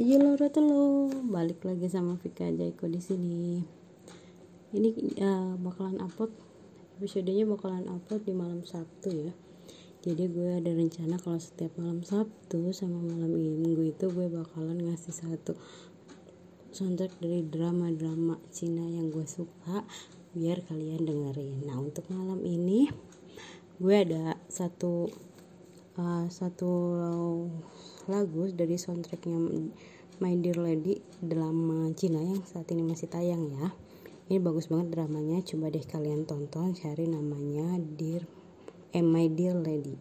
Si Loro Telo, balik lagi sama Vika Jaiko di sini. Ini uh, bakalan upload episodenya bakalan upload di malam Sabtu ya. Jadi gue ada rencana kalau setiap malam Sabtu sama malam Minggu itu gue bakalan ngasih satu soundtrack dari drama-drama Cina yang gue suka biar kalian dengerin. Nah untuk malam ini gue ada satu uh, satu lagu dari soundtracknya My Dear Lady drama Cina yang saat ini masih tayang ya. Ini bagus banget dramanya coba deh kalian tonton cari namanya Dear eh, My Dear Lady.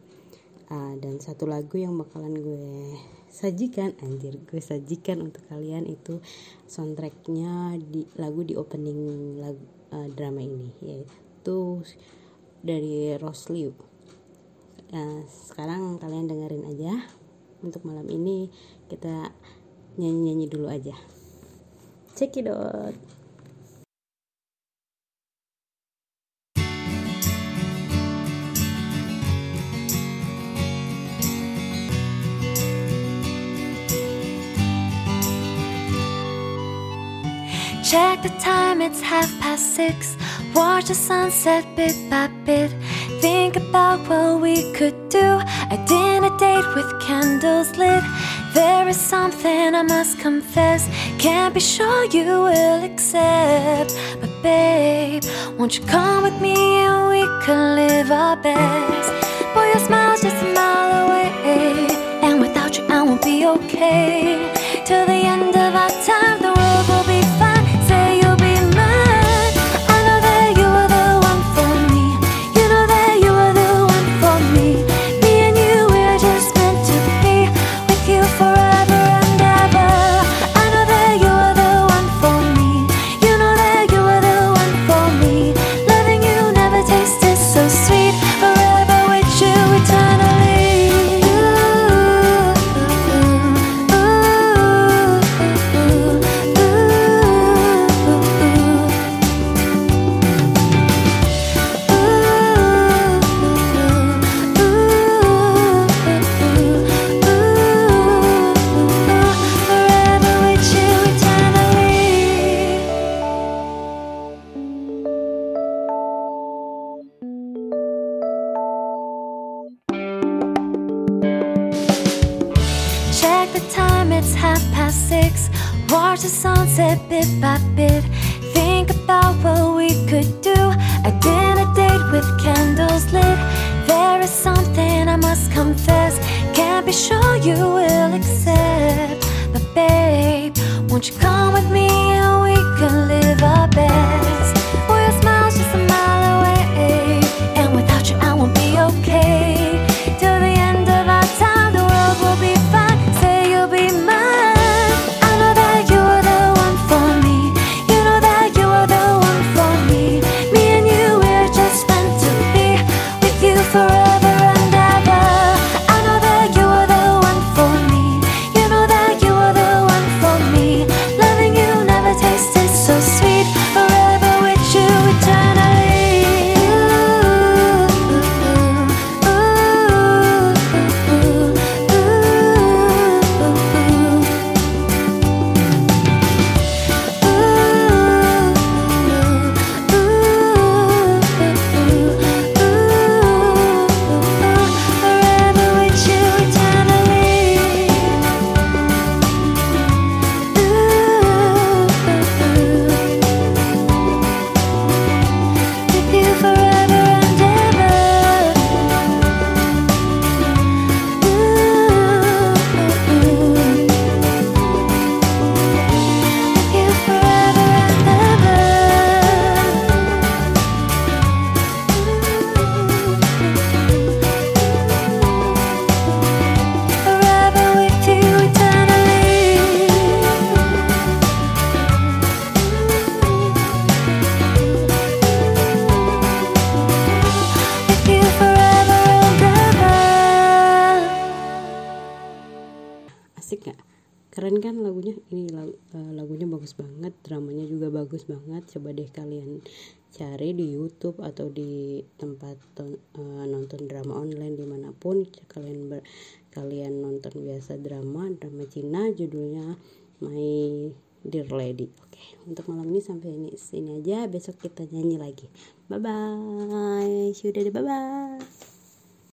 Uh, dan satu lagu yang bakalan gue sajikan anjir gue sajikan untuk kalian itu soundtracknya di lagu di opening lagu uh, drama ini yaitu dari Rosliu uh, sekarang kalian dengerin aja untuk malam ini kita nyanyi-nyanyi dulu aja cekidot Check the time, it's half past six. Watch the sunset bit by bit. Think about what we could do. A dinner date with candles lit. There is something I must confess. Can't be sure you will accept. But babe, won't you come with me and we can live our best? Boy, your smile's just a mile away. And without you, I won't be okay. Check the time, it's half past six. Watch the sunset bit by bit. Think about what we could do. A dinner date with candles lit. There is something I must confess. Can't be sure you will accept. But babe, won't you come with me asik nggak? Keren kan lagunya? Ini lagu, eh, lagunya bagus banget dramanya juga bagus banget. Coba deh kalian cari di YouTube atau di tempat ton- eh, nonton drama online di mana pun. Kalian ber- kalian nonton biasa drama drama Cina judulnya My Dear Lady. Oke untuk malam ini sampai ini sini aja. Besok kita nyanyi lagi. Bye bye sudah deh bye bye